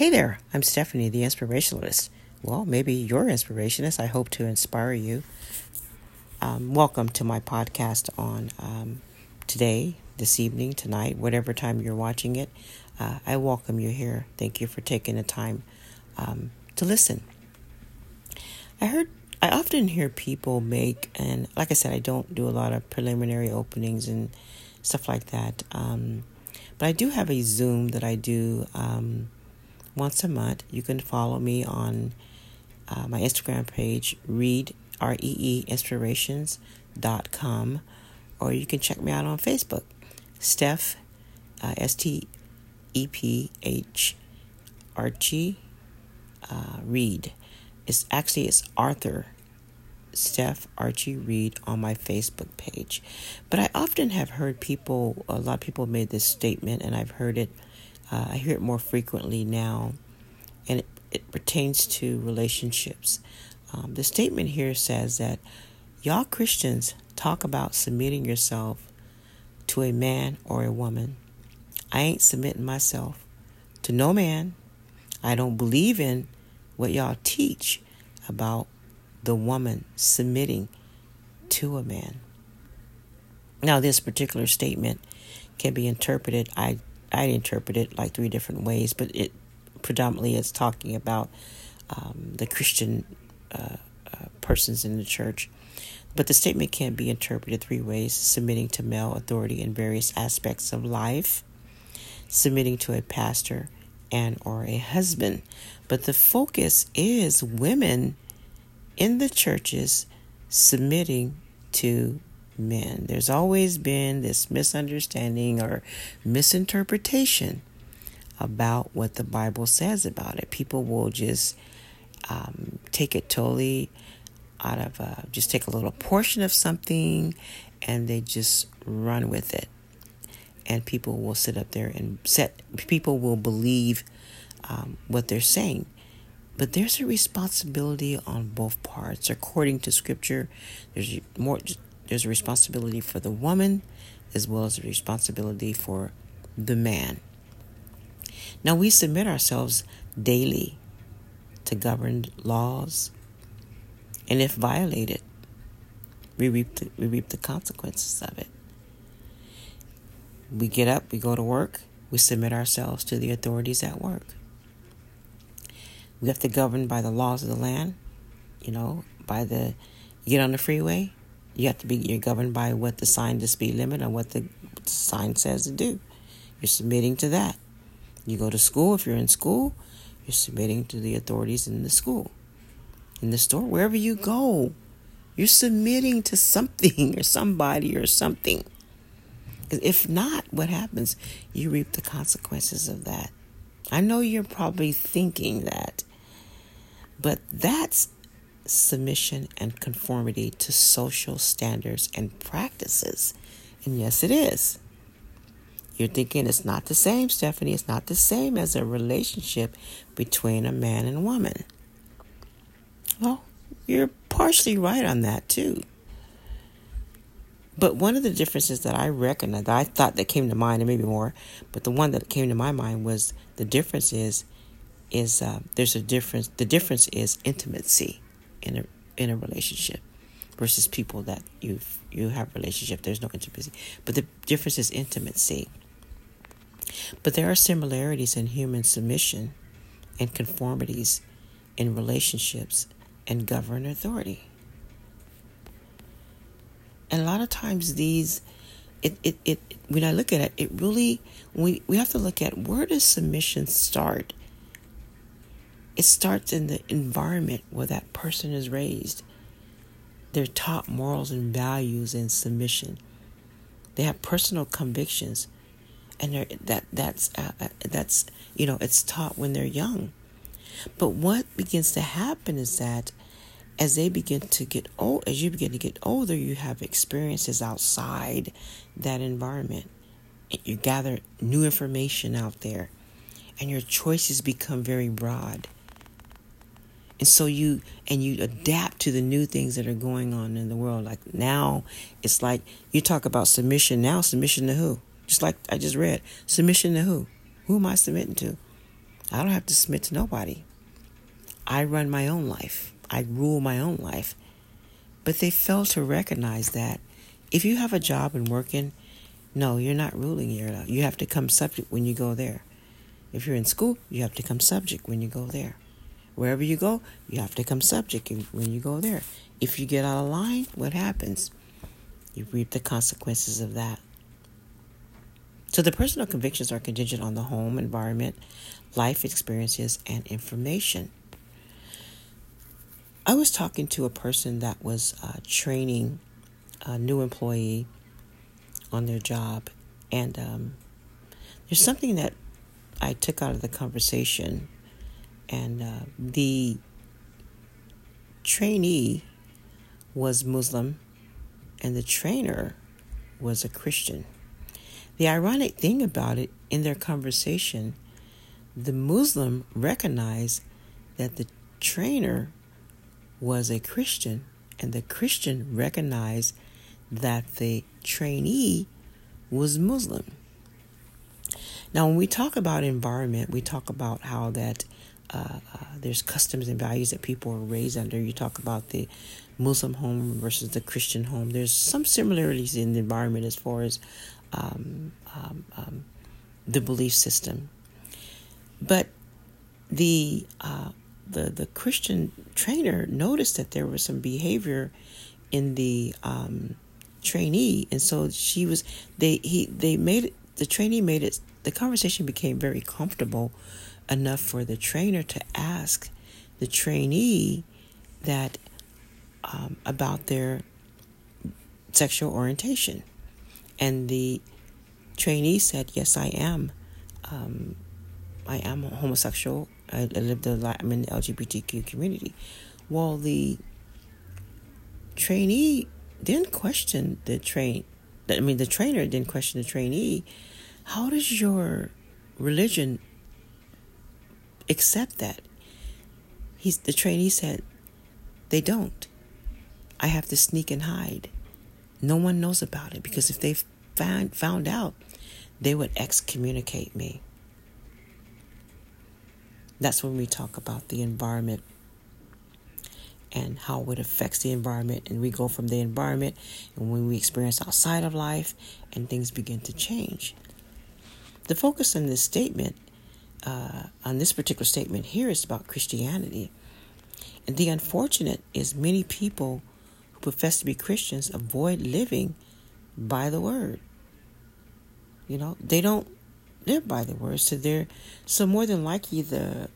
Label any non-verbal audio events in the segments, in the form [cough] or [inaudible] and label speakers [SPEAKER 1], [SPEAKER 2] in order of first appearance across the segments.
[SPEAKER 1] Hey there, I'm Stephanie, the inspirationalist. Well, maybe you're inspirationist. I hope to inspire you. Um, welcome to my podcast on um, today, this evening, tonight, whatever time you're watching it. Uh, I welcome you here. Thank you for taking the time um, to listen. I heard, I often hear people make, and like I said, I don't do a lot of preliminary openings and stuff like that. Um, but I do have a Zoom that I do um, once a month. You can follow me on uh, my Instagram page, read R E E inspirations.com, or you can check me out on Facebook, Steph, uh, S T E P H Archie uh, Reed. It's actually it's Arthur Steph Archie Reed on my Facebook page. But I often have heard people, a lot of people made this statement, and I've heard it uh, I hear it more frequently now, and it, it pertains to relationships. Um, the statement here says that y'all Christians talk about submitting yourself to a man or a woman. I ain't submitting myself to no man. I don't believe in what y'all teach about the woman submitting to a man. Now, this particular statement can be interpreted, I I interpret it like three different ways, but it predominantly is talking about um, the Christian uh, uh, persons in the church. But the statement can be interpreted three ways submitting to male authority in various aspects of life, submitting to a pastor and or a husband. But the focus is women in the churches submitting to men. There's always been this misunderstanding or misinterpretation about what the Bible says about it. People will just um, take it totally out of, uh, just take a little portion of something and they just run with it. And people will sit up there and set, people will believe um, what they're saying. But there's a responsibility on both parts. According to scripture, there's more there's a responsibility for the woman as well as a responsibility for the man. Now we submit ourselves daily to governed laws, and if violated, we reap the, we reap the consequences of it. We get up, we go to work, we submit ourselves to the authorities at work. We have to govern by the laws of the land, you know, by the get on the freeway, you have to be you're governed by what the sign the speed limit or what the sign says to do. You're submitting to that. You go to school, if you're in school, you're submitting to the authorities in the school. In the store, wherever you go, you're submitting to something [laughs] or somebody or something. If not, what happens? You reap the consequences of that. I know you're probably thinking that, but that's submission and conformity to social standards and practices. And yes, it is. You're thinking it's not the same, Stephanie. It's not the same as a relationship between a man and a woman. Well, you're partially right on that too. But one of the differences that I recognize, that I thought that came to mind, and maybe more, but the one that came to my mind was the difference is, is uh, there's a difference. The difference is intimacy in a in a relationship versus people that you you have relationship. There's no intimacy, but the difference is intimacy. But there are similarities in human submission and conformities in relationships and government authority. And a lot of times these it, it, it when I look at it, it really we, we have to look at where does submission start it starts in the environment where that person is raised. They're taught morals and values and submission. They have personal convictions, and that that's uh, uh, that's you know it's taught when they're young. But what begins to happen is that as they begin to get old, as you begin to get older, you have experiences outside that environment. You gather new information out there, and your choices become very broad and so you and you adapt to the new things that are going on in the world like now it's like you talk about submission now submission to who just like i just read submission to who who am i submitting to I don't have to submit to nobody. I run my own life. I rule my own life. But they fail to recognize that if you have a job and working, no, you're not ruling your life. You have to come subject when you go there. If you're in school, you have to come subject when you go there. Wherever you go, you have to come subject when you go there. If you get out of line, what happens? You reap the consequences of that. So the personal convictions are contingent on the home environment, life experiences, and information. I was talking to a person that was uh, training a new employee on their job, and um, there's something that I took out of the conversation, and uh, the trainee was Muslim, and the trainer was a Christian. The ironic thing about it, in their conversation, the Muslim recognized that the trainer was a Christian, and the Christian recognized that the trainee was Muslim. Now, when we talk about environment, we talk about how that uh, there's customs and values that people are raised under. You talk about the Muslim home versus the Christian home. There's some similarities in the environment as far as um, um, um, the belief system, but the uh, the the Christian trainer noticed that there was some behavior in the um, trainee, and so she was they he they made it, the trainee made it the conversation became very comfortable enough for the trainer to ask the trainee that um, about their sexual orientation, and the trainee said, "Yes, I am. Um, I am homosexual. I, I live the I'm in the LGBTQ community." Well, the trainee didn't question the train. I mean, the trainer didn't question the trainee. How does your religion accept that? He's the trainee said, they don't. I have to sneak and hide. No one knows about it because if they found found out, they would excommunicate me. That's when we talk about the environment and how it affects the environment. And we go from the environment and when we experience outside of life and things begin to change. The focus on this statement, uh, on this particular statement here, is about Christianity. And the unfortunate is many people who profess to be Christians avoid living by the word. You know, they don't live by the word. So they're so more than likely the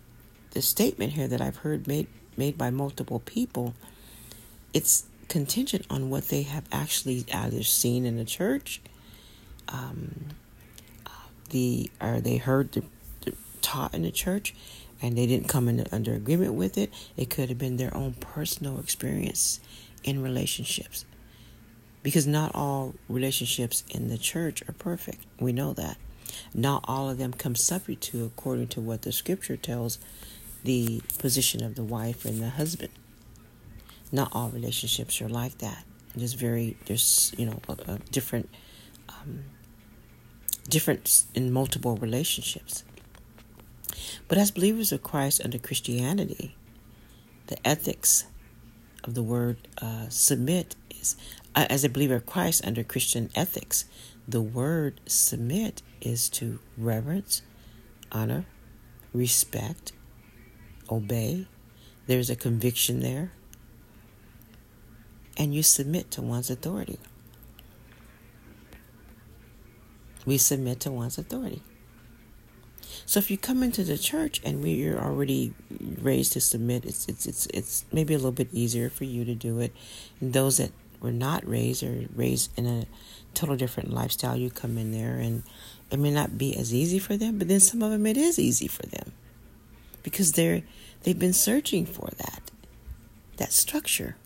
[SPEAKER 1] the statement here that I've heard made made by multiple people, it's contingent on what they have actually either seen in the church, um, the or they heard the, taught in the church, and they didn't come in under agreement with it. It could have been their own personal experience in relationships, because not all relationships in the church are perfect. We know that. Not all of them come subject to according to what the scripture tells the position of the wife and the husband. Not all relationships are like that. There's very there's you know a, a different um, difference in multiple relationships. But as believers of Christ under Christianity, the ethics of the word uh, submit is, uh, as a believer of Christ under Christian ethics, the word submit is to reverence, honor, respect, obey, there's a conviction there, and you submit to one's authority. We submit to one's authority. So if you come into the church and we are already raised to submit, it's it's it's it's maybe a little bit easier for you to do it. And those that were not raised or raised in a total different lifestyle, you come in there and it may not be as easy for them, but then some of them it is easy for them because they're they've been searching for that that structure.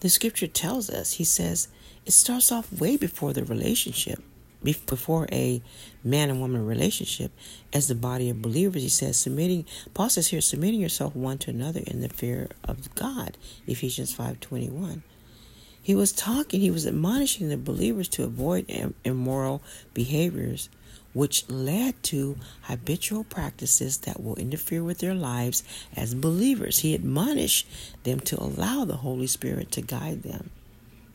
[SPEAKER 1] The scripture tells us, he says, it starts off way before the relationship, before a man and woman relationship, as the body of believers. He says, submitting, Paul says here, submitting yourself one to another in the fear of God, Ephesians 5.21. He was talking, he was admonishing the believers to avoid immoral behaviors which led to habitual practices that will interfere with their lives as believers. He admonished them to allow the Holy Spirit to guide them.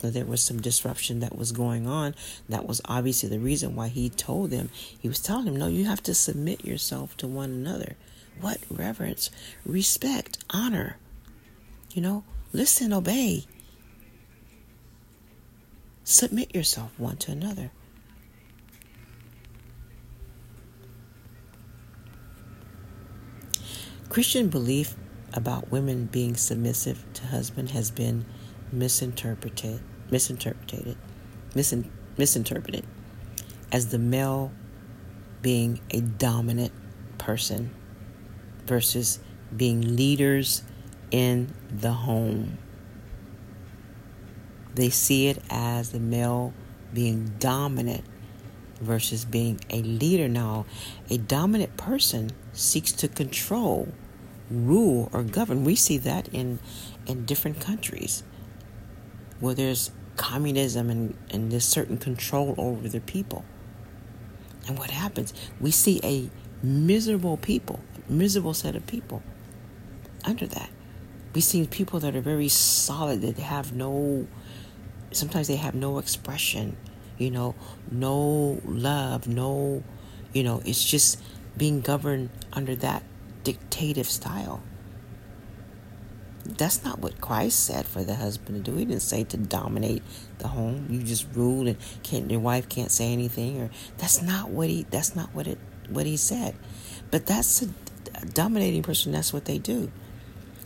[SPEAKER 1] There was some disruption that was going on. That was obviously the reason why he told them. He was telling them, no, you have to submit yourself to one another. What reverence, respect, honor. You know, listen, obey. Submit yourself one to another. Christian belief about women being submissive to husband has been misinterpreted, misinterpreted, misin, misinterpreted as the male being a dominant person versus being leaders in the home. They see it as the male being dominant versus being a leader. Now, a dominant person seeks to control rule or govern. We see that in in different countries where there's communism and, and there's certain control over the people. And what happens? We see a miserable people, miserable set of people under that. We see people that are very solid, that have no, sometimes they have no expression, you know, no love, no, you know, it's just being governed under that dictative style. That's not what Christ said for the husband to do. He didn't say to dominate the home. You just rule and can't your wife can't say anything or that's not what he that's not what it what he said. But that's a, a dominating person, that's what they do.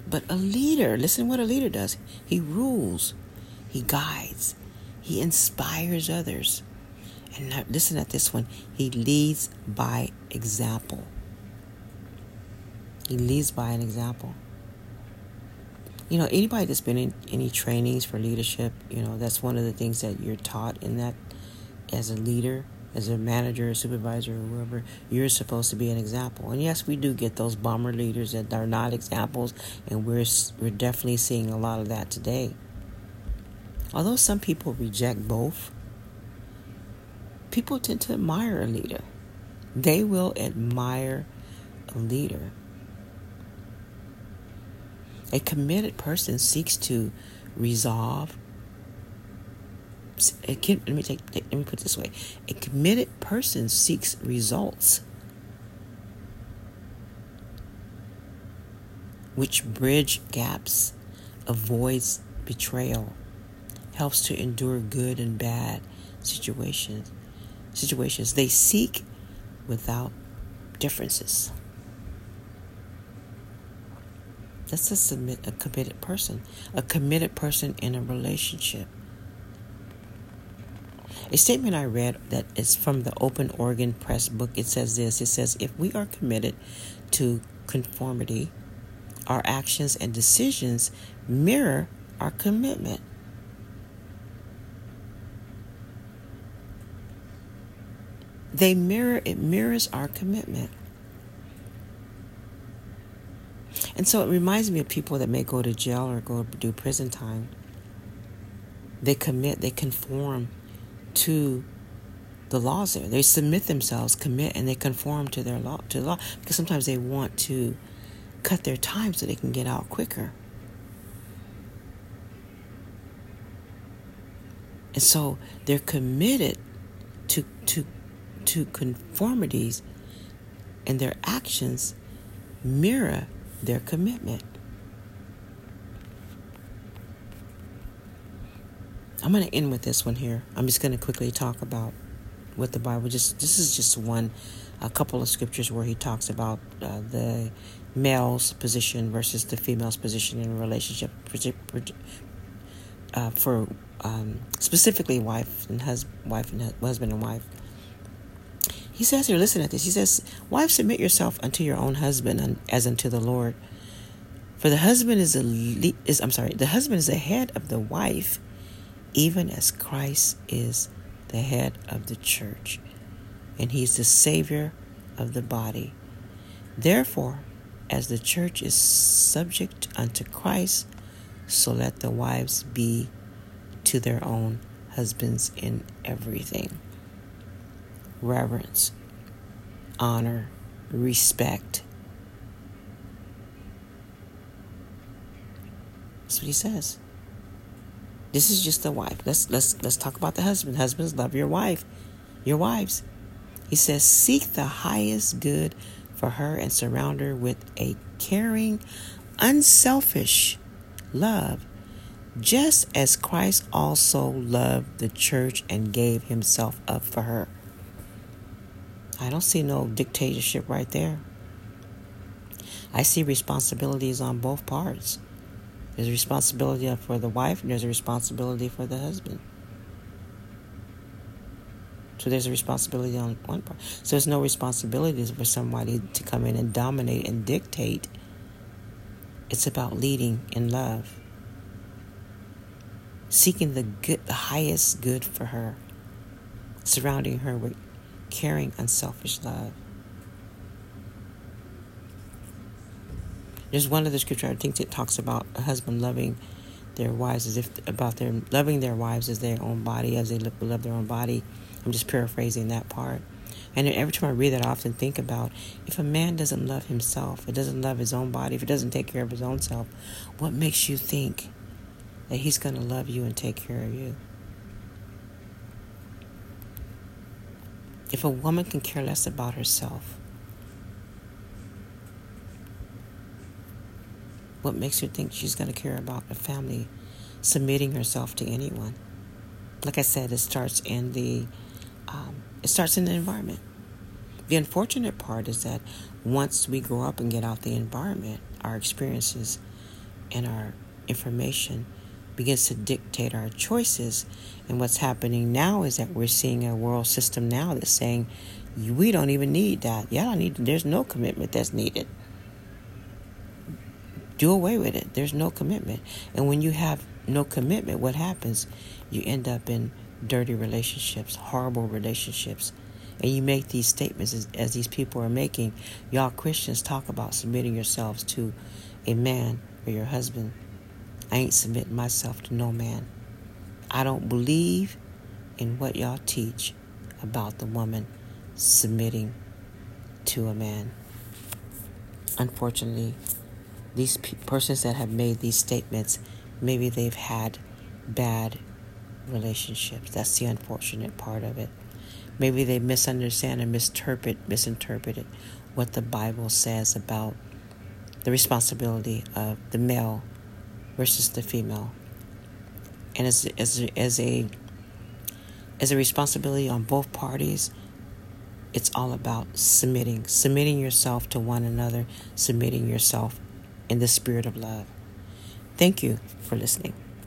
[SPEAKER 1] But a leader, listen what a leader does. He rules, he guides, he inspires others. And now, listen at this one. He leads by example. He leads by an example. You know, anybody that's been in any trainings for leadership, you know, that's one of the things that you're taught in that as a leader, as a manager, a supervisor, or whoever, you're supposed to be an example. And yes, we do get those bomber leaders that are not examples, and we're we're definitely seeing a lot of that today. Although some people reject both, people tend to admire a leader. They will admire a leader a committed person seeks to resolve. let me take. Let me put this way: a committed person seeks results, which bridge gaps, avoids betrayal, helps to endure good and bad situations. Situations they seek without differences. That's a submit a committed person, a committed person in a relationship. A statement I read that is from the Open Oregon Press book. It says this. It says if we are committed to conformity, our actions and decisions mirror our commitment. They mirror it mirrors our commitment. And so it reminds me of people that may go to jail or go do prison time. They commit, they conform to the laws there. They submit themselves, commit, and they conform to their law to the law because sometimes they want to cut their time so they can get out quicker. And so they're committed to to to conformities and their actions mirror their commitment. I'm going to end with this one here. I'm just going to quickly talk about what the Bible just this is just one a couple of scriptures where he talks about uh, the male's position versus the female's position in a relationship uh, for um, specifically wife and hus- wife and husband and wife he says here, listen at this. He says, Wives, submit yourself unto your own husband as unto the Lord. For the husband is a is I'm sorry, the husband is the head of the wife, even as Christ is the head of the church, and he's the savior of the body. Therefore, as the church is subject unto Christ, so let the wives be to their own husbands in everything reverence, honor, respect. That's what he says. This is just the wife. Let's let's let's talk about the husband. Husbands, love your wife, your wives. He says, seek the highest good for her and surround her with a caring, unselfish love, just as Christ also loved the church and gave himself up for her. I don't see no dictatorship right there. I see responsibilities on both parts. There's a responsibility for the wife, and there's a responsibility for the husband. So there's a responsibility on one part. So there's no responsibilities for somebody to come in and dominate and dictate. It's about leading in love, seeking the good, the highest good for her, surrounding her with caring, unselfish love. There's one of the scripture I think that talks about a husband loving their wives as if about their loving their wives as their own body, as they love their own body. I'm just paraphrasing that part. And every time I read that, I often think about if a man doesn't love himself, if doesn't love his own body, if he doesn't take care of his own self, what makes you think that he's going to love you and take care of you? If a woman can care less about herself, what makes her think she's going to care about a family submitting herself to anyone? Like I said, it starts in the um, it starts in the environment. The unfortunate part is that once we grow up and get out the environment, our experiences and our information begins to dictate our choices. And what's happening now is that we're seeing a world system now that's saying, we don't even need that. Yeah, I need. There's no commitment that's needed. Do away with it. There's no commitment. And when you have no commitment, what happens? You end up in dirty relationships, horrible relationships. And you make these statements as, as these people are making. Y'all Christians talk about submitting yourselves to a man or your husband I ain't submitting myself to no man. I don't believe in what y'all teach about the woman submitting to a man. Unfortunately, these pe- persons that have made these statements, maybe they've had bad relationships. That's the unfortunate part of it. Maybe they misunderstand and misinterpret misinterpreted what the Bible says about the responsibility of the male versus the female. And as, as, as a as a responsibility on both parties, it's all about submitting, submitting yourself to one another, submitting yourself in the spirit of love. Thank you for listening.